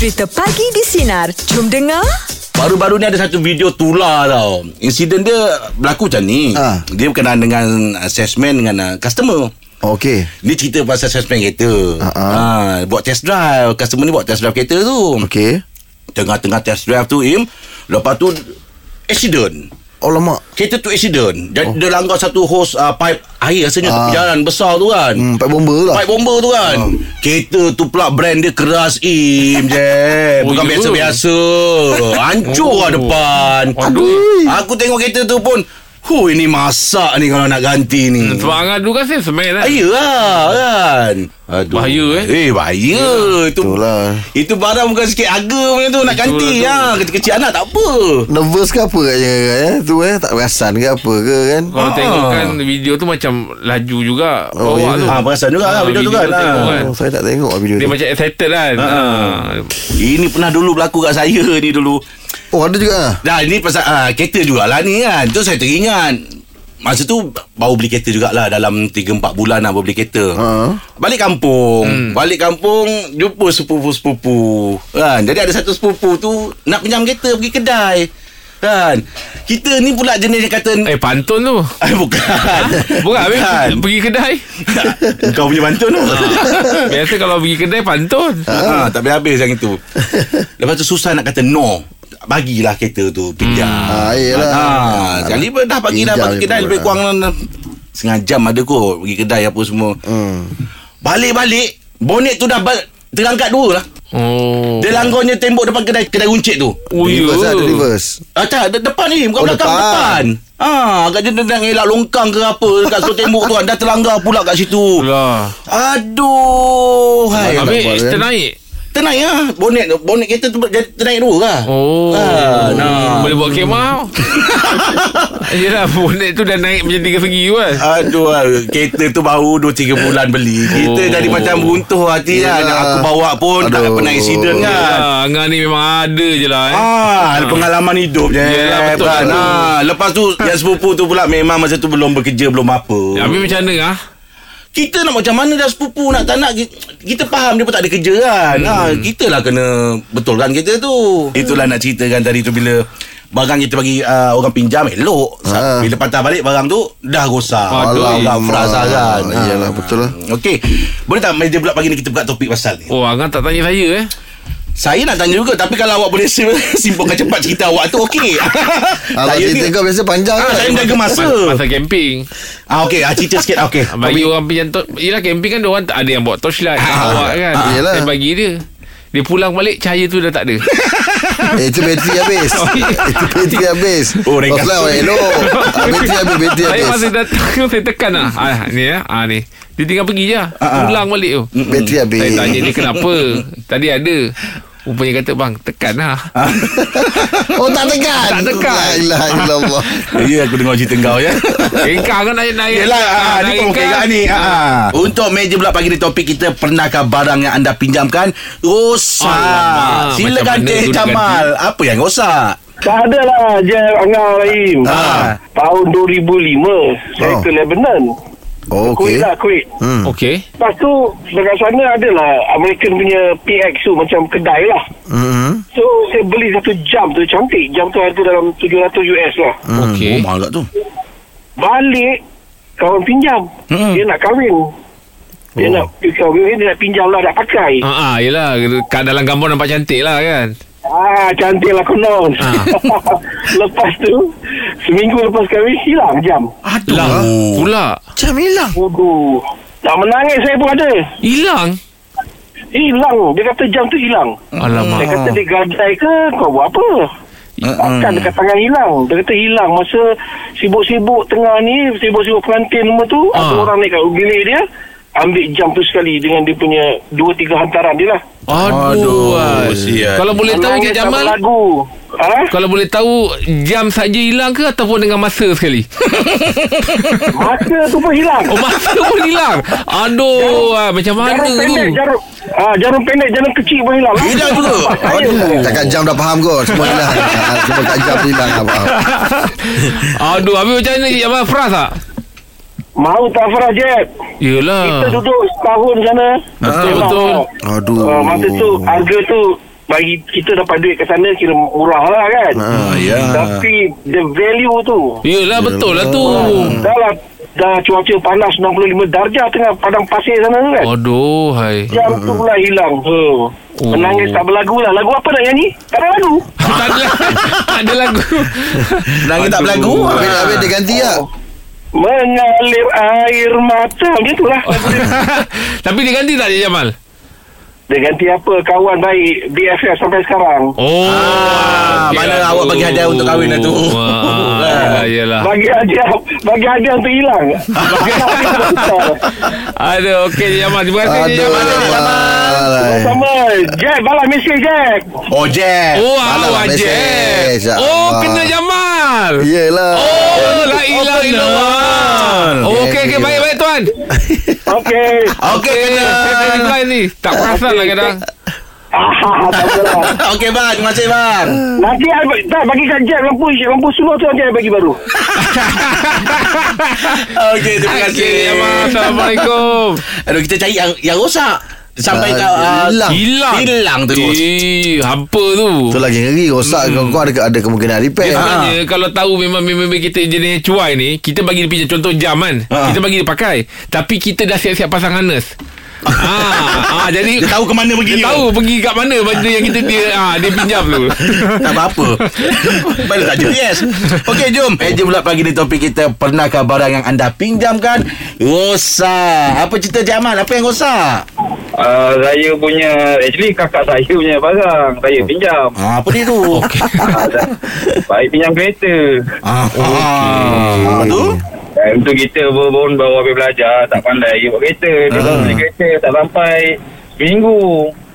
Cerita Pagi di Sinar. Jom dengar. Baru-baru ni ada satu video tular tau. Insiden dia berlaku macam ni. Ah. Dia berkenaan dengan salesman dengan uh, customer. Okey. Ni cerita pasal salesman kereta. Ah, ah. Ah, buat test drive. Customer ni buat test drive kereta tu. Okey. Tengah-tengah test drive tu Im. Lepas tu accident. Lama. Kereta tu accident. Dia, oh. dia langgar satu hose uh, pipe air rasanya Ah. jalan besar tu kan. Hmm, pipe bomba lah. Pipe bomba tu kan Ah. Kereta tu pula brand dia keras Im je Oh, Bukan ya biasa-biasa Hancur Oh. lah depan Aduh. Aku tengok kereta tu pun Huh ini masak ni kalau nak ganti ni Sebab Angah dulu kan saya semen Ah, lah Yalah kan Aduh. Bahaya, eh? Eh bahaya Itu Itulah. Itu barang bukan sikit harga punya tu Nak Betul ganti lah tu. ya. Kecil-kecil anak tak apa Nervous ke apa katnya eh? Tu eh tak perasan ke apa ke kan? Kalau Ah. tengok kan video tu macam laju juga Oh, ya tu ke? Ah, perasan juga lah Ah, video tu video kan. tu tengok Ah. kan. Oh, saya tak tengok video Dia tu. macam excited kan Ah. ah. Ini pernah dulu berlaku kat saya ni dulu Oh ada juga ah. Dah ini pasal ah, kereta jugalah ni kan. Tu saya teringat. Masa tu baru beli kereta jugalah dalam 3-4 bulan lah baru beli kereta. Ha. Balik kampung. Hmm. Balik kampung jumpa sepupu-sepupu. Kan. Jadi ada satu sepupu tu nak pinjam kereta pergi kedai. Kan. Kita ni pula jenis yang kata Eh pantun tu Eh, bukan. Bukan habis pergi kedai Kau punya pantun tu. Ah. Biasa kalau pergi kedai pantun Ha, tak habis-habis yang itu. Lepas tu susah nak kata no. Bagilah kereta tu pinjam. Ah, yelah. Ha, sekali pun dah bagi dah je kedai lebih ah. kurang setengah jam ada kot pergi kedai apa semua. Hmm. Balik-balik bonet tu dah bal- terangkat dua lah. Oh Dia langgarnya tembok depan kedai kedai runcit tu. Oh ya Reverse lah, ada reverse. Ah, tak, de- depan ni bukan Oh, belakang depan. depan. Ah, agak dia nak elak longkang ke apa dekat so tembok tu kan dah terlanggar pula kat situ. Lah Aduh, hai. Habis kan? ternaik Ternaik lah Bonet Bonet kereta tu ternaik dua lah Oh Ah, nah. Boleh buat kemah Yelah bonet tu dah naik macam tiga segi tu kan Aduh ah, Kereta tu baru 2-3 bulan beli Kita Oh. jadi macam runtuh hati lah. Nak aku bawa pun Tak Aduh. pernah accident kan Yelah Angah ni memang ada je lah eh. Ah, ada pengalaman hidup je Yelah, betul, kan? betul. Ah, Lepas tu Yang sepupu tu pula Memang masa tu belum bekerja Belum apa Habis macam mana ah? Kita nak macam mana dah sepupu Nak tak nak ki- Kita faham dia pun tak ada kerja kan hmm. ha, Kita lah kena Betulkan kereta tu Itulah nak ceritakan tadi tu Bila Barang kita bagi uh, orang pinjam elok Ha. Bila patah balik barang tu Dah rosak. Agak frasa kan Ah, Iyalah, betul lah. Okey Boleh tak meja pula pagi ni Kita buka topik pasal ni Oh Angah tak tanya saya eh Saya nak tanya juga Tapi kalau awak boleh sim- Simpulkan cepat cerita awak tu Okey Alah cerita kau biasa panjang Ah, kan? saya menjaga masa Pasal camping ah, Okey ah, Cerita sikit Okey Bagi orang pinjam to- Yelah camping kan Diorang tak ada yang bawa torchlight Ah, Bawa kan ah, yelah. Saya bagi dia Dia pulang balik Cahaya tu dah tak ada Eh, itu bateri habis. itu bateri habis. Oh. Offline awak elok. Ah, Bateri habis, bateri Saya habis. masa datang Saya tekan lah ah, Ni ya ah, ni Dia tinggal pergi je ah. Pulang balik tu Bateri habis. Saya tanya dia kenapa Tadi ada Rupanya kata bang Tekan lah Oh, tak tekan. Tak tekan. La ilaha illallah. Ya aku dengar cerita kau ya Engkau kan naik-naik Yelah ah, Ni pun okey ni ah. Untuk meja pula pagi ni topik kita Pernahkah barang yang anda pinjamkan Rosak Alamak, Silakan Teh Jamal Apa yang rosak Tak ada lah je Angah Rahim. Ah. Tahun 2005 saya Oh. ke Lebanon. Oh, Kuwait okey. lah Kuwait. Hmm. Okey Lepas tu dekat sana adalah American punya PX tu macam kedai lah. Hmm. So saya beli satu jam tu cantik. Jam tu harga dalam 700 US lah. Hmm. Okey Oh mahal tu Balik kawan pinjam. Hmm. Dia nak kahwin. Dia Oh. nak dia kahwin dia nak pinjam lah nak pakai. Ah, ah, yelah Kat dalam gambar nampak cantik lah kan Ah, cantik lah konon. Ah. lepas tu, seminggu lepas kahwin, hilang jam. Aduh Lah Pula Jam hilang. Waduh. Tak menangis saya pun ada. Hilang Hilang. Dia kata jam tu hilang. Saya Alamak kata dia gadai ke, kau buat apa? Takkan dekat tangan hilang. Dia kata hilang. Masa sibuk-sibuk tengah ni, sibuk-sibuk pengantin semua tu, Ah. ada orang naik kat bilik dia, ambil jam tu sekali dengan dia punya dua tiga hantaran dia lah. Aduh, sial. Kalau boleh tahu Menangis Cik sama Jamal lagu. Ha? Kalau boleh tahu Jam saja hilang ke Ataupun dengan masa sekali Masa tu pun hilang. Oh masa pun hilang Aduh ah, Macam mana Jarum tu pendek, jarum, ah, jarum pendek, jarum kecil pun hilang. Hilang juga? Saya Aduh. pun. Cakap jam dah faham kot. Semua hilang. Ah, Semua kat jam hilang. Ah. Aduh Habis macam mana Cik Jamal Fras tak Mau tak Farah Jet? Yelah Kita duduk setahun sana. Betul, Memang, betul. ah, Aduh. ah, masa tu harga tu bagi kita dapat duit ke sana kira murah lah kan. Ah, ya. Tapi the value tu Yelah betul lah tu dah lah dah cuaca panas 95 darjah tengah padang pasir sana tu kan. Aduh hai Jam tu pula hilang. Oh. Oh. Menangis tak berlagu lah. Lagu apa nak nyanyi? Tak ada lagu. Tak ada Tak ada lagu Nangis tak berlagu Habis, habis dia ganti tak? Mengalir air mata. Macam tu lah. Tapi dia ganti tak dia Jamal Dia ganti apa? Kawan baik. BFF sampai sekarang. Oh Ah, mana awak bagi hadiah untuk kahwin tu? Wah, Yelah yelah. Bagi hadiah Bagi hadiah untuk hilang. Aduh okey Jamal. Terima kasih Aduh, Jamal. Jamal. Sama Jack. Balas mesej Jack. Oh Jack. Oh awak je mesej. Ya Oh kena Jamal. Yelah. Oh la ilaha kena. illallah. Oh okey okey. baik baik tuan. Okay Okey kena. Saya line ni Tak perasan lah kadang Ah. Okey bang Terima kasih bang Nanti I, tak bagikan Jack lampu lampu suruh tu nanti I bagi baru. Okey terima kasih Okey Jamal Assalamualaikum Aduh kita cari yang yang rosak Sampai Ah, kau ah, hilang. Hilang Hilang terus Eh hampa tu Tu lagi ngeri Rosak hmm. kau ada, ada kemungkinan Dia repair sebenarnya kalau tahu memang memang kita jenis cuai ni, kita bagi dia pinjam contoh jam kan. Ha. Kita bagi dia pakai. Tapi kita dah siap-siap pasang harness. Ah, ah, jadi Dia tahu ke mana pergi dia tahu pergi kat mana benda yang kita dia ah dia pinjam tu. Tak apa-apa Baru tak GPS Okey jom. Meja pula pagi ni topik kita Pernahkah barang yang anda pinjamkan? Rosak Apa cerita Jamal Apa yang rosak Uh, saya punya Actually kakak saya punya barang Saya pinjam. Ah, Apa dia tu? Ah, dah- Baik pinjam kereta. Ah, ah, Tu Time tu kita pun baru habis belajar Tak pandai. Lagi buat kereta Dia baru beli kereta Tak sampai Seminggu.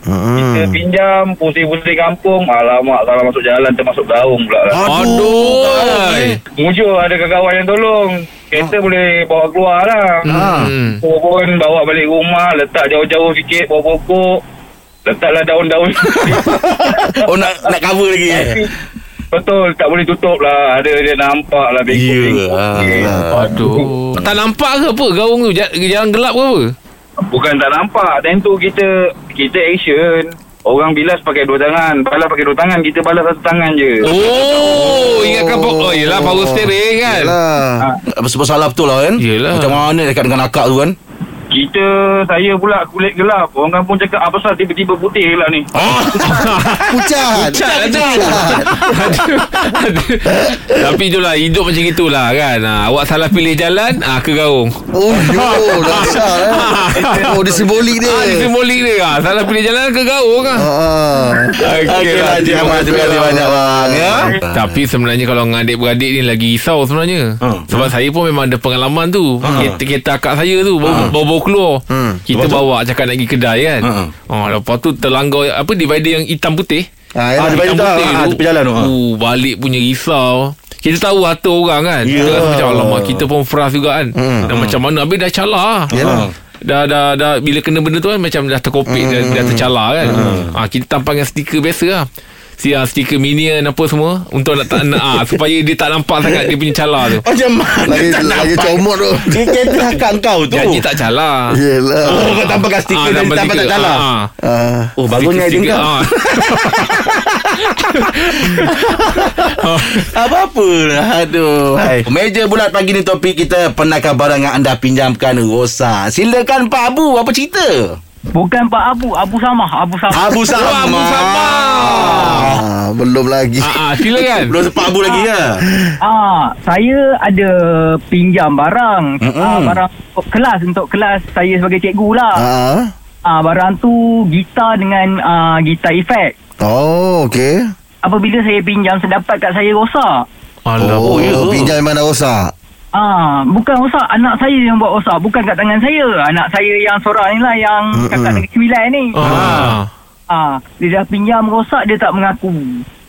Kita pinjam Pusing-pusing kampung. Alamak Salah masuk jalan Termasuk daun pula lah. Aduh. Mujur ada kawan yang tolong. Kereta boleh bawa keluar lah. Hmm. Pun bawa balik rumah Letak jauh-jauh sikit Bawa pokok Letaklah daun-daun. Oh nak nak cover lagi. Eh? Betul Tak boleh tutup lah Ada dia nampak lah bengkok-bengkok Ya. Aduh. Tak nampak ke apa gaung tu? Ja- Jalan gelap ke apa? Bukan tak nampak Time tu kita Kita action Orang bilas pakai dua tangan Balas pakai dua tangan Kita balas satu tangan je Oh, ingatkan oh, oh yelah power steering kan. Yelah Apa sebab salah betul lah kan Yelah. Macam mana dekat dengan akak tu kan Kita Saya pula kulit gelap. Orang kampung cakap Apa pasal tiba-tiba putih lah ni? Pucat. Pucat lah tu Aduh, aduh. Tapi itulah Hidup macam itulah kan? Ha, Awak salah pilih jalan ah, Ke gaung. Oh yo Dahsyat eh. Oh dia simbolik dia. Ah, dia simbolik dia. Ah. Salah pilih jalan ke gaung kan Ah, Okey lah Jamal Terima kasih banyak bang ya. Tapi sebenarnya kalau dengan adik-beradik ni lagi risau sebenarnya. Hmm. Sebab saya pun memang ada pengalaman tu. Kereta, kereta akak saya tu baru, keluar. Kita bawa cakap nak pergi kedai kan. Hmm. Oh, lepas tu terlanggar apa divider yang hitam putih. Ah, Ah, Hitam tu, putih ah, tu. tepi jalan tu, ah. Uh, balik punya risau. Kita tahu harta orang kan. Ya. Kita rasa macam alamak kita pun frust juga kan. Dan macam mana habis dah calar. Yalah. Dah, dah, dah, bila kena benda tu kan Macam dah terkopik dah, dah tercalar kan ha, Kita tampal dengan stiker biasa lah Si ah, stiker minion apa semua Untuk nak, tak, nak ah, Supaya dia tak nampak sangat Dia punya calar tu. Macam mana Lagi tak lagi nampak? comot tu. Dia kereta akak kau tu. Janji tak calar Yelah. Oh kau tampakkan stiker Dan tambah tampak tak Ah, ah. Ah, Oh bagusnya idea Stiker- kau. ah. Apa-apa lah Aduh. Hai. Meja bulat pagi ni topik kita Pernahkah barang yang anda pinjamkan rosak Silakan Pak Abu Apa cerita? Bukan Pak Abu, Abu Samah, Abu Samah. Abu Sama Oh, Abu Sama. ah, Belum lagi Ah, ah, silakan Belum Pak Abu lagi ya? Ah, saya ada pinjam barang. Mm-mm. Ah, barang untuk kelas untuk kelas saya sebagai cikgu lah. Ah. Ah, barang tu gitar dengan ah, gitar efek. Oh okey Apabila saya pinjam sedapat kat saya rosak. Alah, Oh, ya. pinjam mana rosak Ah, bukan rosak, anak saya yang buat rosak, bukan kat tangan saya. Anak saya yang seorang ni lah yang Mm-mm. kakak negeri sembilan ni. ah. Ah, dia dah pinjam rosak dia tak mengaku.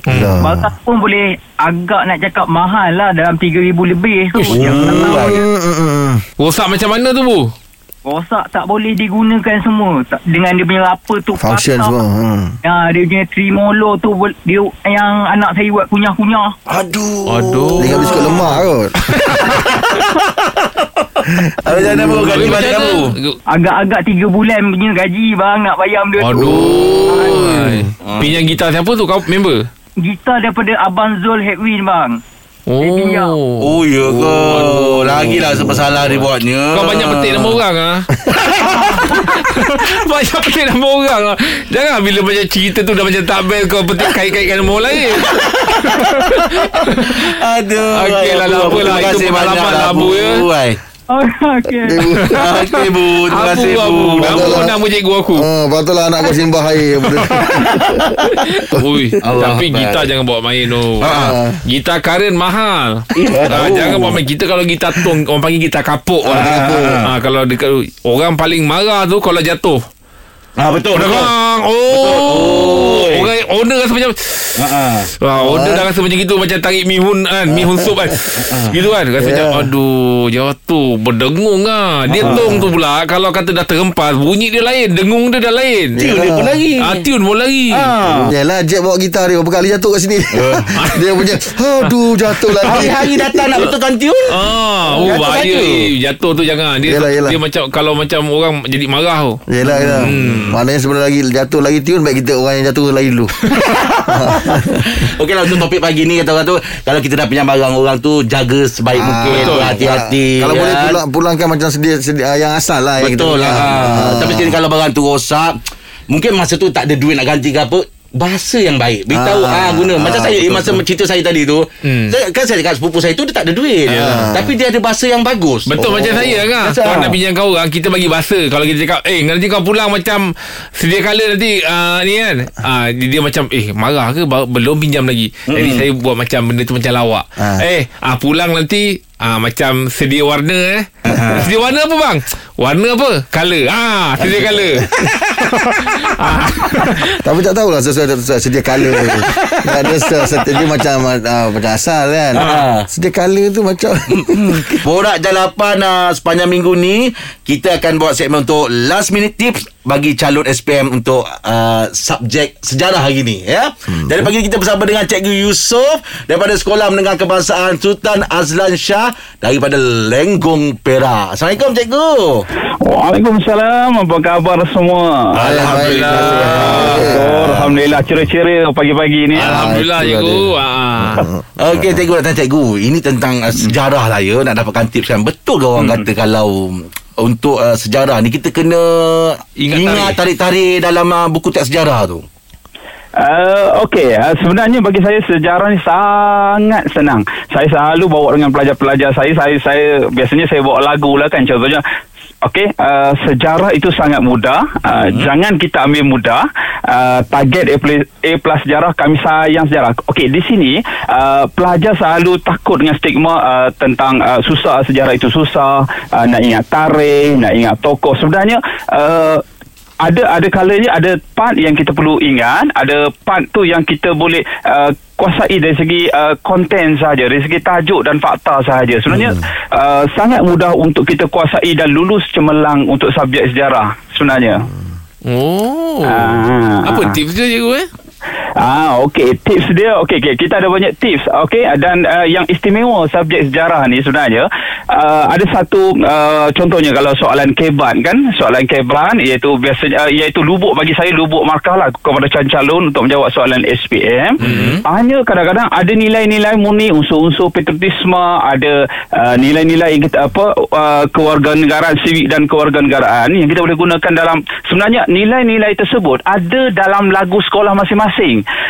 Dah. Barang pun boleh agak nak cakap mahal lah dalam 3000 lebih tu. Yang mm, mm. Rosak macam mana tu Bu? Rosak tak boleh digunakan semua tak, dengan dia punya apa tu Function patah. semua hmm. Ya, dia punya tremolo tu dia yang anak saya buat kunyah-kunyah. Aduh Aduh. Dengan biskut lemak kot Apa macam mana Bu? Gaji Habis macam kamu? mana? Agak-agak 3 bulan punya gaji bang nak bayar benda tu. Aduh. Ah, Pinjam gitar siapa tu kau member? Gitar daripada Abang Zul Hedwin bang pinjam. Oh. Oh ya ke Lagilah masalah dia buatnya Kau banyak petik nama orang ah. banyak petik nama orang ah. Jangan bila macam cerita tu dah macam tak best kau petik kait-kaitkan nama orang lain. Aduh Okey lah, apa lah. Terima Itu kasih pengalaman banyak lah, Abu, ya. Oh, okay. Okey Bu Terima kasih Abu, Bu Abu. Nama nama cikgu aku. Oh, patutlah anak kau simbah air. Ui, Allah tapi Akbar. gitar jangan bawa main tu. Ha. Gitar current mahal. Tahu. jangan bawa main. Kita kalau gitar tong, orang panggil gitar kapuk. ah. Ah, kalau dekat orang paling marah tu kalau jatuh. Ah betul betul. Dengang. Oh. Oh. Orang owner rasa macam Ha Wah, owner dah rasa macam gitu Macam tarik mihun kan Mihun sup kan Gitu kan Rasa macam Aduh Jatuh Berdengung lah Dia tong tu pula Kalau kata dah terempas Bunyi dia lain Dengung dia dah lain Tune dia pun lagi. ah, Tune pun lagi Ah. Yalah Jack bawa gitar dia Berapa kali jatuh kat sini Dia punya Aduh jatuh lagi Hari-hari datang nak betulkan tune Ah, oh, Jatuh bahaya. jatuh tu jangan. Dia Yelah, yelah. dia macam kalau macam orang jadi marah tu. Yelah yelah hmm. Maknanya sebenarnya lagi Jatuh lagi tune Baik kita orang yang jatuh lagi dulu Okey lah untuk topik pagi ni kata orang tu kalau kita dah pinjam barang orang tu jaga sebaik Ah, mungkin betul. hati-hati. Kalau kan? boleh pulang, pulangkan macam sedia, sedia Yang asal lah Betul lah. Ah. Tapi sekali kalau barang tu rosak Mungkin masa tu tak ada duit nak ganti ke apa Bahasa yang baik Beritahu ah, Ah, guna Macam ah, saya eh, betul, Masa betul. cerita saya tadi tu Hmm. saya, Kan saya dekat sepupu saya tu Dia tak ada duit Tapi dia ada bahasa yang bagus Betul oh. macam saya kan. Macam- Kau nak pinjam kau orang kita bagi bahasa. Kalau kita cakap eh nanti kau pulang macam sedia kala nanti uh, ni kan. Ah dia, dia macam eh marah ke belum pinjam lagi. Jadi saya buat macam benda tu macam lawak. Ah. Eh ah pulang nanti Ah macam sedia warna eh. Sedia warna apa bang? Warna apa? Color. Ah, sedia color. ah. Tapi tak tahulah sesuai, sesuai sedia colour tu. Tak ada sesuai, sesuai, dia macam uh, macam asal kan. Ah. Sedia colour tu macam Borak Jalapan uh, sepanjang minggu ni kita akan buat segmen untuk last minute tips bagi calon SPM untuk uh, subjek sejarah hari ni ya. Hmm. Jadi pagi kita bersama dengan Cikgu Yusof daripada Sekolah Menengah Kebangsaan Sultan Azlan Shah daripada Lenggong Perak. Assalamualaikum Cikgu. Waalaikumsalam. Apa khabar semua? Alhamdulillah. Oh, Alhamdulillah ceria-ceria pagi-pagi ni. Alhamdulillah itu cikgu. Ah. Okey Cikgu nak tanya Cikgu Ini tentang uh, sejarah lah ya Nak dapatkan tips kan Betul ke orang kata kalau Untuk uh, sejarah ni Kita kena Ingat Ingat tarik-tarik Dalam uh, buku teks sejarah tu Uh, Okey, uh, sebenarnya bagi saya sejarah ni sangat senang. Saya selalu bawa dengan pelajar-pelajar saya. Saya saya biasanya saya bawa lagu lah kan contohnya. Okey, uh, sejarah itu sangat mudah. Uh, hmm. Jangan kita ambil mudah. Uh, target A plus, A plus sejarah kami sayang sejarah. Okey, di sini uh, pelajar selalu takut dengan stigma uh, tentang uh, susah sejarah itu susah. Uh, nak ingat tarikh, nak ingat tokoh. Sebenarnya uh, ada ada kalanya ada part yang kita perlu ingat ada part tu yang kita boleh uh, kuasai dari segi uh, konten sahaja dari segi tajuk dan fakta sahaja sebenarnya hmm. uh, sangat mudah untuk kita kuasai dan lulus cemerlang untuk subjek sejarah sebenarnya Oh. Ah. Apa tips dia cikgu eh? Ah, okey. Tips dia, okey, okay. kita ada banyak tips, okey. Dan uh, yang istimewa subjek sejarah ni sebenarnya uh, ada satu uh, contohnya kalau soalan keban kan, soalan keban iaitu biasanya uh, iaitu lubuk bagi saya lubuk markah lah kepada calon untuk menjawab soalan SPM. Mm-hmm. Hanya kadang-kadang ada nilai-nilai murni unsur-unsur patriotisme, ada uh, nilai-nilai yang kita apa uh, kewarganegaraan civic dan kewarganegaraan yang kita boleh gunakan dalam sebenarnya nilai-nilai tersebut ada dalam lagu sekolah masing-masing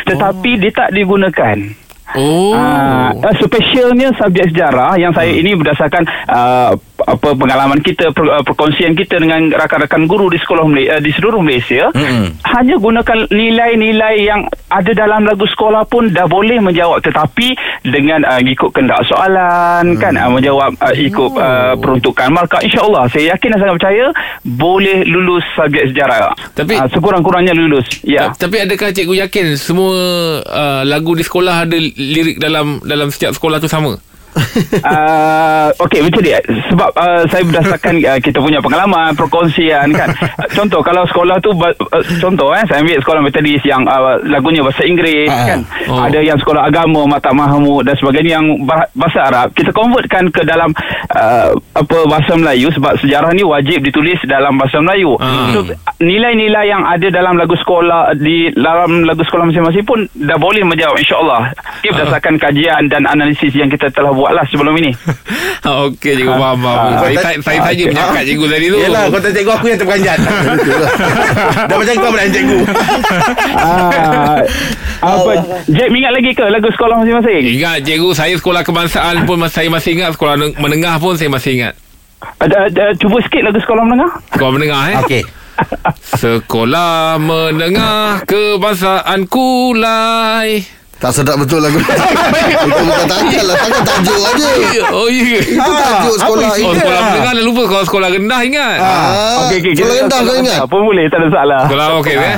tetapi oh. dia tak digunakan. Oh. Ah, uh, spesialnya subjek sejarah yang saya Hmm. ini berdasarkan uh, apa pengalaman kita per, uh, perkongsian kita dengan rakan-rakan guru di sekolah Malaysia, uh, di seluruh Malaysia Mm-mm. hanya gunakan nilai-nilai yang ada dalam lagu sekolah pun dah boleh menjawab tetapi dengan uh, ikut kendak soalan Hmm. kan uh, menjawab uh, ikut uh, peruntukan markah insyaallah saya yakin dan sangat percaya boleh lulus subjek sejarah Tapi- uh, sekurang-kurangnya lulus ya Ta- Tapi adakah cikgu yakin semua uh, lagu di sekolah ada lirik dalam dalam setiap sekolah tu sama? uh, Okey macam ni Sebab uh, saya berdasarkan uh, Kita punya pengalaman Perkongsian kan Uh, Contoh kalau sekolah tu uh, Contoh eh Saya ambil sekolah metodis Yang uh, lagunya bahasa Inggeris Ah. kan Oh. Ada yang sekolah agama Mata Mahmud Dan sebagainya Yang bah- bahasa Arab Kita convertkan ke dalam uh, Apa bahasa Melayu Sebab sejarah ni wajib ditulis Dalam bahasa Melayu Ah. So nilai-nilai yang ada dalam lagu sekolah Di dalam lagu sekolah masing-masing pun Dah boleh menjawab InsyaAllah Ini berdasarkan kajian dan analisis Yang kita telah buat lah sebelum ini Okey cikgu faham faham. Ah. Saya saya, saya saja menyakat cikgu tadi tu. Yelah kau tak cikgu aku yang terperanjat Dah macam kau pula yang cikgu ah, apa Jack ingat lagi ke lagu sekolah masing-masing? Ingat cikgu saya sekolah kebangsaan pun saya masih ingat sekolah neng- menengah pun saya masih ingat. Ada, ada cuba sikit lagu sekolah menengah. Sekolah menengah eh. Okey Sekolah menengah kebangsaan kulai. Tak sedap betul lagu Itu bukan tajuk lah Takkan tajuk aja Oh iya. Itu tajuk sekolah Oh sekolah menengah dah lupa kalau sekolah rendah ingat. Ah, Okey, okey. Sekolah rendah kau ingat Apa boleh, tak ada salah. Sekolah okey eh.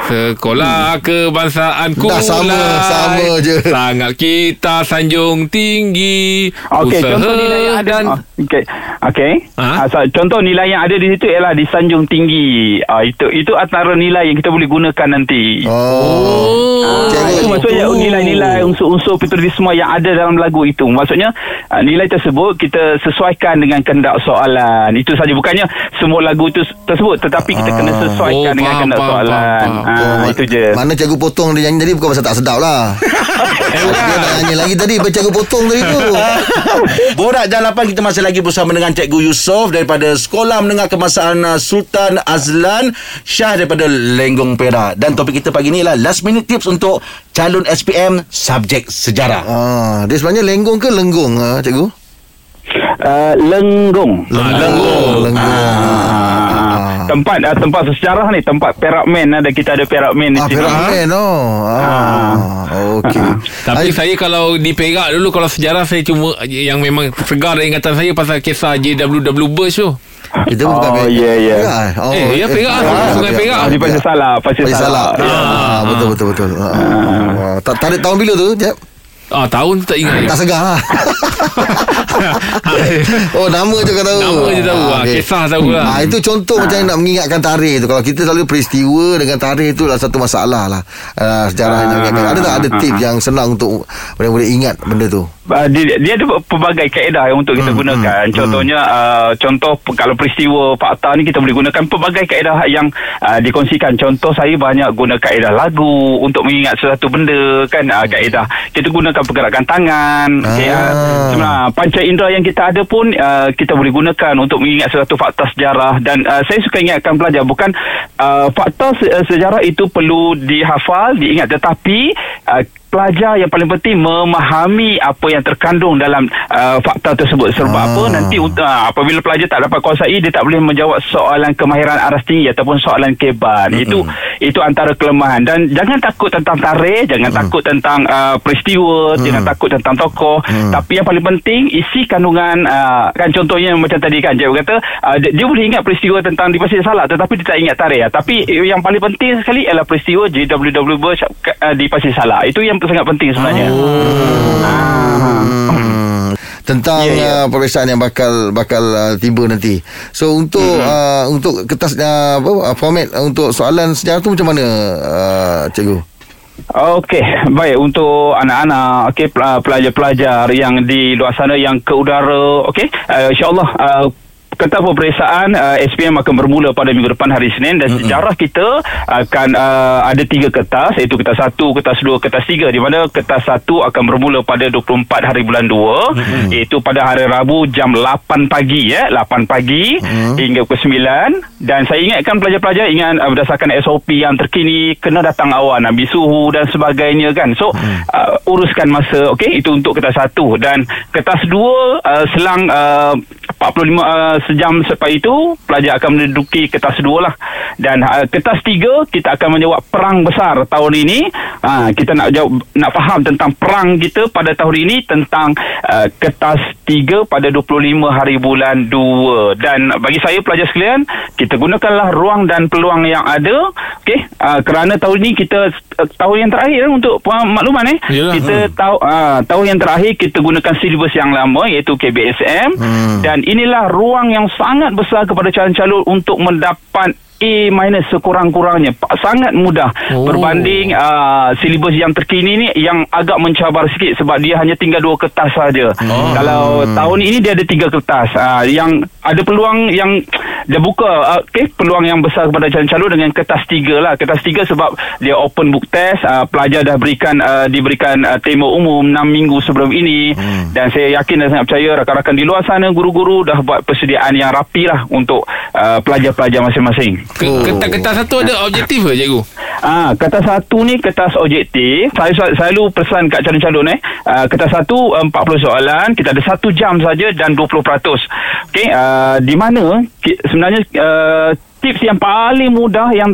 Sekolah kebangsaan kulai. Dah sama, sama je. Sangat kita sanjung tinggi. Okey, Usaha contoh nilai yang ada. dan Ah, Okey. Okey. Ha? Ah, so, contoh nilai yang ada di situ ialah disanjung tinggi. Ah, itu itu antara nilai yang kita boleh gunakan nanti. Oh Oh. Ah, itu maksudnya nilai-nilai unsur-unsur patriotisme yang ada dalam lagu itu. Maksudnya ah, nilai tersebut kita sesuaikan dengan kehendak soalan. Itu saja bukannya semua lagu itu tersebut tetapi kita kena sesuaikan Oh, dengan faham, kehendak faham, soalan. faham, faham. Ah, Oh, itu je. Mana cikgu potong dia nyanyi tadi Bukan pasal tak sedap lah Dia nak nyanyi lagi tadi cikgu potong tadi tu Borak Jalapan kita masih lagi bersama dengan Cikgu Yusof daripada Sekolah Menengah Kemasaan Sultan Azlan Syah daripada Lenggong Perak. Dan topik kita pagi ni lah last minute tips untuk calon SPM subjek sejarah. ah, Dia sebenarnya lenggong ke lenggung ah, cikgu? Uh, lenggong. Ah, Lenggong Lenggong Ah, tempat uh, tempat sejarah ni tempat Perak Man ada kita ada Perak Man di Ah, sini. Perak Man oh. Ah, okey. Tapi Ay- saya kalau di Perak dulu Kalau sejarah saya cuma Yang memang segar ingatan saya Pasal kisah JWW Bush tu Itu bukan Oh, Perak. ya, ya. Perak, eh? Oh, Eh, ya, Perak lah. Sungai Perak. Ah, di Pasir Salak, Pasir Pasir Salak. Salak. Ya. Ah, betul betul betul. Ah, ah. Tak tarik tahun bila tu, Jep? Ah tahun tu tak ingat Tak segar lah. oh, nama je kau tahu. Nama je tahu. Ah, kisah tahu lah. Ah, itu contoh macam nak mengingatkan tarikh tu. Kalau kita selalu peristiwa dengan tarikh tu lah satu masalah lah. Uh, sejarah yang nak mengingatkan. Ada tak ada tips yang senang untuk boleh-boleh ingat benda tu? Uh, dia, dia ada pelbagai kaedah yang untuk kita gunakan. Contohnya uh, contoh kalau peristiwa fakta ni kita boleh gunakan pelbagai kaedah yang uh, dikongsikan. Contoh saya banyak guna kaedah lagu untuk mengingat sesuatu benda kan uh, kaedah. Kita gunakan pergerakan tangan. Ah. Okay, uh, sebenarnya panca indera yang kita ada pun uh, kita boleh gunakan untuk mengingat sesuatu fakta sejarah dan uh, saya suka ingatkan pelajar bukan uh, fakta se- sejarah itu perlu dihafal, diingat tetapi uh, pelajar yang paling penting memahami apa yang terkandung dalam uh, fakta tersebut sebab Ah. apa nanti uh, apabila pelajar tak dapat kuasai dia tak boleh menjawab soalan kemahiran aras tinggi ataupun soalan keban mm-hmm. itu itu antara kelemahan dan jangan takut tentang tarikh jangan mm-hmm. takut tentang uh, peristiwa mm-hmm. jangan takut tentang tokoh mm-hmm. tapi yang paling penting isi kandungan uh, kan contohnya macam tadi kan Jeb kata uh, dia, dia boleh ingat peristiwa tentang di Pasir Salak tetapi dia tak ingat tarikh tapi yang paling penting sekali ialah peristiwa JWW uh, di Pasir Salak itu yang sangat penting sebenarnya ah. Hmm. Tentang Ya, ya. uh, peperiksaan yang bakal bakal uh, tiba nanti. So untuk Hmm. uh, untuk kertas uh, apa uh, format uh, untuk soalan sejarah tu macam mana uh, cikgu? Okey, baik untuk anak-anak, okey pel- pelajar-pelajar yang di luar sana yang ke udara, okey, uh, insya-Allah uh, Kertas peperiksaan uh, SPM akan bermula pada minggu depan hari Senin dan mm-hmm. sejarah kita akan uh, ada tiga kertas iaitu kertas satu, kertas dua, kertas tiga di mana kertas satu akan bermula pada 24 hari bulan 2 mm-hmm. iaitu pada hari Rabu jam 8 pagi ya, 8 pagi mm-hmm. hingga pukul 9 dan saya ingatkan pelajar-pelajar ingat uh, berdasarkan SOP yang terkini kena datang awal ambil suhu dan sebagainya kan. So mm. uh, uruskan masa okey itu untuk kertas satu dan kertas dua uh, selang uh, 45 uh, sejam selepas itu pelajar akan menduduki kertas dua lah. Dan uh, kertas tiga kita akan menjawab perang besar tahun ini. Ha, kita nak jawab nak faham tentang perang kita pada tahun ini tentang uh, kertas 3 pada 25 hari bulan 2 dan bagi saya pelajar sekalian kita gunakanlah ruang dan peluang yang ada okey? Uh, kerana tahun ini kita uh, tahun yang terakhir untuk uh, makluman eh? Yalah. kita tahu uh, tahun yang terakhir kita gunakan silibus yang lama iaitu KBSM Hmm. dan inilah ruang yang sangat besar kepada calon-calon untuk mendapat A minus sekurang-kurangnya sangat mudah Oh. oh. berbanding uh, silibus yang terkini ni yang agak mencabar sikit sebab dia hanya tinggal dua kertas saja. Oh. Kalau tahun ini dia ada tiga kertas uh, yang ada peluang yang dia buka uh, okay, peluang yang besar kepada calon-calon dengan kertas tiga lah kertas tiga sebab dia open book test uh, pelajar dah berikan uh, diberikan uh, tema umum 6 minggu sebelum ini hmm. dan saya yakin dan sangat percaya rakan-rakan di luar sana guru-guru dah buat persediaan yang rapi lah untuk uh, pelajar-pelajar masing-masing. Ke- Kertas-kertas satu ada objektif ke cikgu? Ah, kertas satu ni kertas objektif. Saya sel- selalu pesan kat calon-calon eh. Ah, kertas satu uh, 40 soalan, kita ada satu jam saja dan 20%. Okey, uh, di mana sebenarnya uh, tips yang paling mudah yang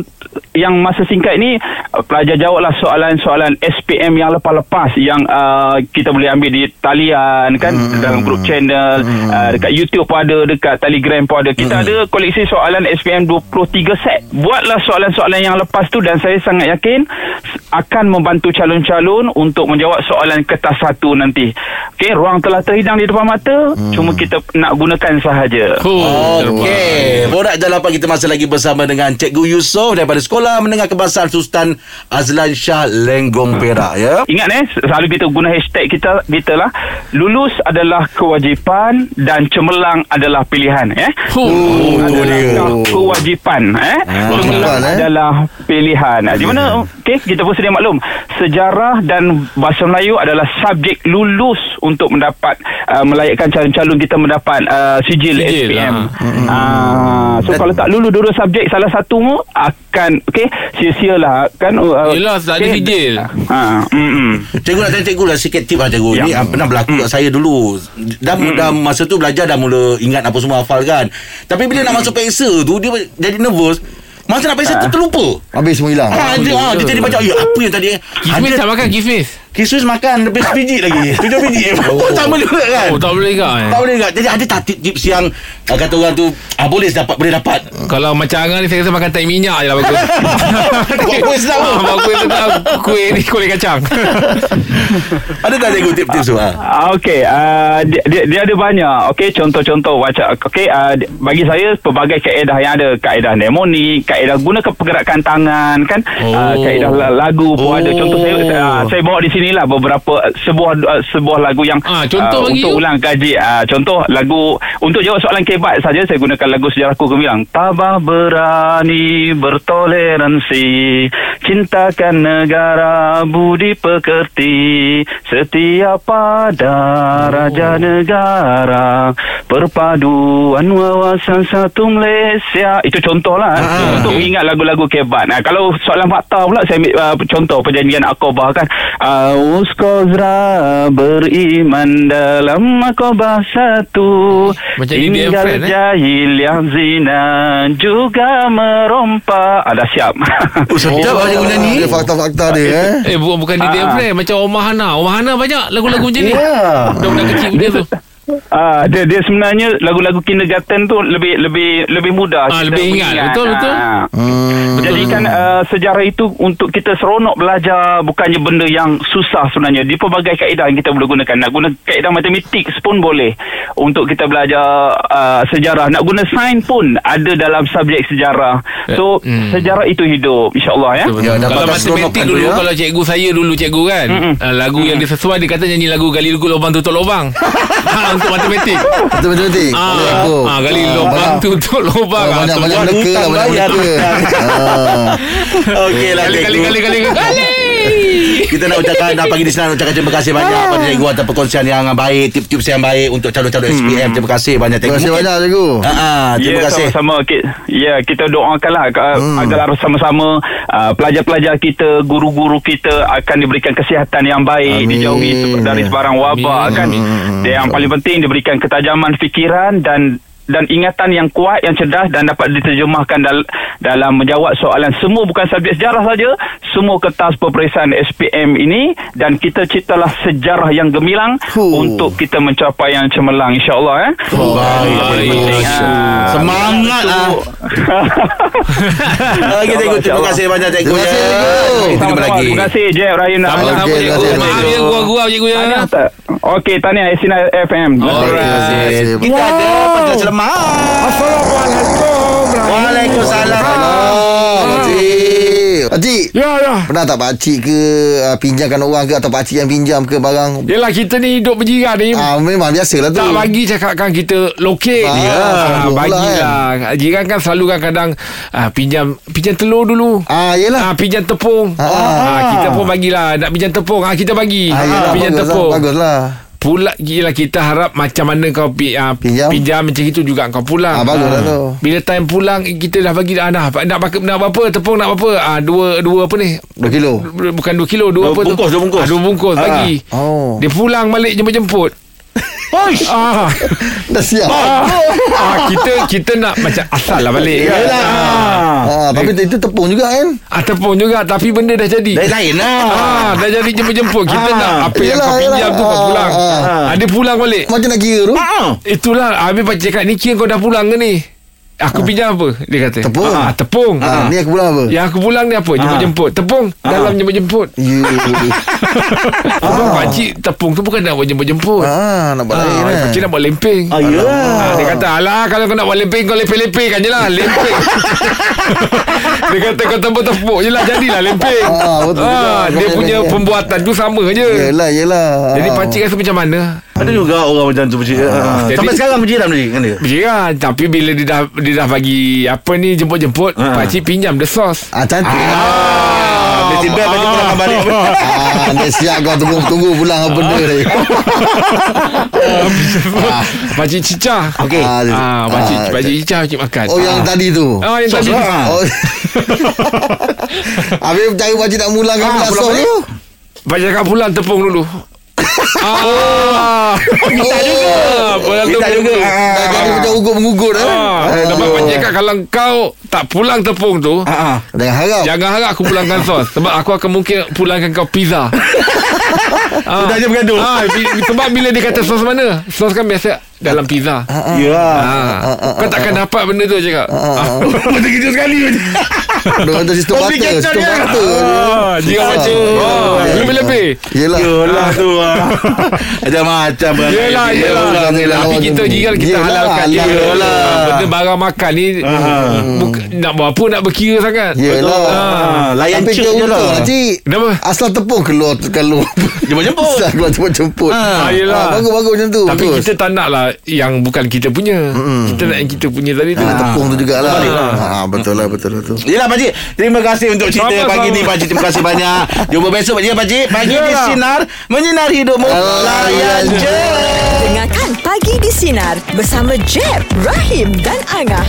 yang masa singkat ni uh, pelajar jawablah soalan-soalan SPM yang lepas-lepas yang uh, kita boleh ambil di talian kan hmm. dalam grup channel hmm. uh, dekat YouTube pun ada dekat Telegram pun ada kita hmm. ada koleksi soalan SPM 23 set buatlah soalan-soalan yang lepas tu dan saya sangat yakin s- akan membantu calon-calon untuk menjawab soalan kertas satu nanti okey ruang telah terhidang di depan mata hmm. cuma kita nak gunakan sahaja Oh, Okey, borak jalapan kita masih lagi bersama dengan Cikgu Yusof daripada Sekolah Menengah Kebangsaan Sultan Azlan Shah Lenggong Perak ya. Ingat eh selalu kita guna hashtag kita kita lah lulus adalah kewajipan dan cemerlang adalah pilihan eh. Oh, adalah kewajipan eh. kewajipan, Cemerlang eh. adalah pilihan. Di mana okey kita pun sedia maklum sejarah dan bahasa Melayu adalah subjek lulus untuk mendapat uh, melayakkan calon-calon kita mendapat uh, sijil, Sijil, SPM. ah. Ah, so kalau tak lulus dua-dua subjek salah satu mu akan okey sia-sialah kan uh, Yelah, tak ada sijil. Ha, mm, mm. Cikgu nak tanya cikgu lah sikit tip lah cikgu. Ya. Ni ah, pernah berlaku kat saya dulu. Dah, dah masa tu belajar dah mula ingat apa semua hafal kan. Tapi bila nak masuk peksa tu dia jadi nervous. Masa nak peksa tu terlupa. Habis semua hilang Ha, dia, ha, dia jadi macam ya, apa yang tadi Kismis Ada- tak makan kismis? Kismis makan lebih sebiji lagi. Tujuh biji. Oh, sama juga kan. Oh, tak boleh ke? eh? Tak boleh tak? Jadi ada tak tips-tips yang ah, kata orang tu ah, boleh dapat boleh dapat. Kalau macam Angah ni Saya rasa makan tai minyak je lah bagus Buat kuih sedap tu. Ah, Buat kuih sedap Kuih ni kuih kacang Ada tak cikgu tips-tips tu? Ha? Okey, uh, dia, dia, dia ada banyak. Okey, contoh-contoh macam okey uh, bagi saya pelbagai kaedah yang ada, kaedah mnemonik, kaedah gunakan pergerakan tangan kan, Oh. uh, kaedah la- lagu pun Oh. ada. Contoh saya uh, saya bawa di sinilah beberapa uh, sebuah uh, sebuah lagu yang Ah, contoh bagi untuk you. ulang kaji. Uh, contoh lagu untuk jawab soalan kebat saja saya gunakan lagu sejarahku gemilang. Tabah berani bertoleransi, cintakan negara budi pekerti, setia pada raja negara, perpaduan wawasan satu Malaysia. Itu contohlah Ah, untuk ingat lagu-lagu kebat. Nah, kalau soalan fakta pula saya ambil uh, contoh perjanjian Aqabah kan. Aus Kozra beriman dalam Aqabah satu. Macam Tinggal Friend, eh? jahil yang zina juga merompak. Ada siap. Oh, sedap oh, nyanyi. Dia fakta-fakta dia eh Eh bukan, bukan di Ah. Friend Macam Omar Hana Omar Hana banyak lagu-lagu macam ni Ya. Budak-budak kecil dia tu Ah, dia dia sebenarnya lagu-lagu kindergarten tu lebih lebih lebih mudah Ah, lebih ingat. mengingat. Betul, betul. Ah. Hmm. Jadikan uh, sejarah itu untuk kita seronok belajar bukannya benda yang susah sebenarnya. Di pelbagai kaedah yang kita boleh gunakan. Nak guna kaedah matematik pun boleh untuk kita belajar uh, sejarah. Nak guna sains pun ada dalam subjek sejarah. So Hmm. sejarah itu hidup insya-Allah ya. Betul, Ya, betul. Kalau matematik kan dulu ya. Kalau cikgu saya dulu cikgu kan Mm-mm. uh, Lagu yang dia sesuai Dia kata nyanyi lagu Gali lubang tutup lubang Untuk matematik. Betul betul betul. Ah, ah, gali lubang tutup lubang. Ah, Banyak banyak mereka hutang banyak mereka. Ah. Okey lah Kali kali kali kali kali Kita nak ucapkan dah pagi di sana ucapkan terima kasih banyak pada cikgu atas perkongsian yang baik, tips-tips yang baik untuk calon-calon SPM. Terima kasih banyak Terima kasih banyak cikgu. Ha ah, terima ya, kasih. sama-sama. Ki- Ya, kita doakanlah Hmm. agar sama-sama uh, pelajar-pelajar kita, guru-guru kita akan diberikan kesihatan yang baik, Amin. dijauhi dari sebarang wabak Amin. kan. Dan yang paling penting diberikan ketajaman fikiran dan dan ingatan yang kuat yang cerdas dan dapat diterjemahkan dal- dalam menjawab soalan semua bukan subjek sejarah saja semua kertas peperiksaan SPM ini dan kita ciptalah sejarah yang gemilang Huh. untuk kita mencapai yang cemerlang insyaallah eh Baik. penting, ah. Semangat ah. Okey cikgu terima kasih banyak cikgu. Terima kasih, cikgu. Kita jumpa Sama-sama. lagi. Terima kasih Jeb Rahim Sama-sama Okey, cikgu. terima kasih, Maaf cikgu. ya gua-gua cikgu ya. Tahniah tak? Okey, tahniah Sinar FM. Alright. Kita ada Pantai Selamat. Assalamualaikum. Waalaikumsalam. Oh, Pakcik Ya, ya. Pernah tak pakcik ke uh, Pinjamkan orang ke Atau pakcik yang pinjam ke barang Yelah kita ni hidup berjiran ni. Ah Memang biasalah tu Tak bagi cakapkan kita lokek Ah, dia. pula, bagilah. Jiran kan selalu kan kadang ah, pinjam pinjam telur dulu. Ah yelah Ah, pinjam tepung. Ah. Ah, kita pun bagilah nak pinjam tepung. Ah, kita bagi. Ah, yelah, pinjam bagus tepung. lah, Bagus lah Pula gila kita harap macam mana kau pi, ah, Pinjam? pinjam macam itu juga kau pulang. Ah, bagus lah tu. Bila time pulang kita dah bagi dah nah, nak pakai nak berapa tepung nak berapa? Ah dua dua apa ni? 2 kilo Bukan 2 kilo Dua Dua apa bungkus, tu dua bungkus. ah, Dua bungkus Ah. bagi Oh. Dia pulang balik jemput-jemput ah, Dah siap. Ah, Kita kita nak macam asal lah balik. Kan? ah, Tapi itu tepung juga kan? Ah, Tepung juga Tapi benda dah jadi. Lain-lain lah. Ah, dah jadi jemput-jemput. Kita Ah. nak apa yang kau pinjam yelah. tu kau Ah, pulang. Ah. ah, Dia pulang balik. Macam nak kira tu. Ah. Itulah Habis pakcik cakap Ni kira kau dah pulang ke ni Aku pinjam apa? Dia kata. Tepung. ah, Tepung. Ah, Ni aku pulang apa? Yang aku pulang ni apa? Jemput-jemput Tepung. Dalam jemput-jemput Ya Tepung pakcik Tepung tu bukan nak buat jemput-jemput Ah, nak buat lain Ah, eh. Pakcik nak buat lempeng Ah, yelah. Ah, Dia kata Alah kalau kau nak buat lempeng Kau lempeng-lempeng je lah. Lempeng Dia kata kau tepuk-tepuk je lah. Jadilah lempeng Ah, betul ah, Dia punya pembuatan tu sama je. Yelah yelah. Jadi pakcik rasa macam mana Ada juga orang macam tu Pakcik. Ah. Jadi- Sampai sekarang berjiran tadi kan dia? Berjiran Tapi bila dia dah Dia dah bagi Apa ni Jemput-jemput Ah. Pakcik pinjam the sauce Ah cantik Ah, Mesti best bagi pulang balik. Ah, dia siap kau tunggu tunggu pulang apa benda ni. Pakcik cicah Okey. Ah, dia- Ah, pakcik, ah, pakcik cicah pakcik makan Oh yang tadi tu. Oh yang tadi Ah. Oh. Habis cara pakcik nak mulangkan Ah, pula pulang balik. tu. Pakcik cakap pulang tepung dulu Ah, Minta juga. pulang Minta tepung juga. dulu. Ah. Dah jadi macam ugut mengugut eh. Ah, pakcik cakap Kalau kau tak pulang tepung tu Ah, ah. Jangan harap. Jangan harap aku pulangkan sos Sebab aku akan mungkin Pulangkan kau pizza ah. Sudah je bergaduh. ah, Sebab bila dia kata sos mana Sos kan biasa Dalam pizza Ya. ah. Kau takkan dapat benda tu cakap ah. Macam gitu sekali. Dia kata sistem butter, Complicated sistem dia. Ah, Ah. macam ah, Lebih-lebih Yelah. Yalah tu ah. Macam-macam beranak. Yelah, yelah. Yelah, yelah. Tapi kita jiran kita Yelah, halalkan je. yelah. Benda barang makan ni nak buat apa nak berkira sangat. Yelah. Ah, layan cek je lah. Kenapa? Asal tepung keluar keluar. Jemput-jemput. Asal keluar jemput-jemput. Ah, yelah. Ah, bagus-bagus macam tu. Tapi kita tak nak lah yang bukan kita punya. Kita nak yang kita punya tadi tu. Ah, tepung tu jugalah. Balik lah. Ah, betul lah, betul lah tu. Yelah Pakcik Terima kasih untuk cerita Sama-sama. pagi ni Pakcik Terima kasih banyak Jumpa besok Pakcik Pakcik Pagi di. Sinar Menyinar hidupmu Layan je Dengarkan Pagi di Sinar bersama Jeb, Rahim dan Angah.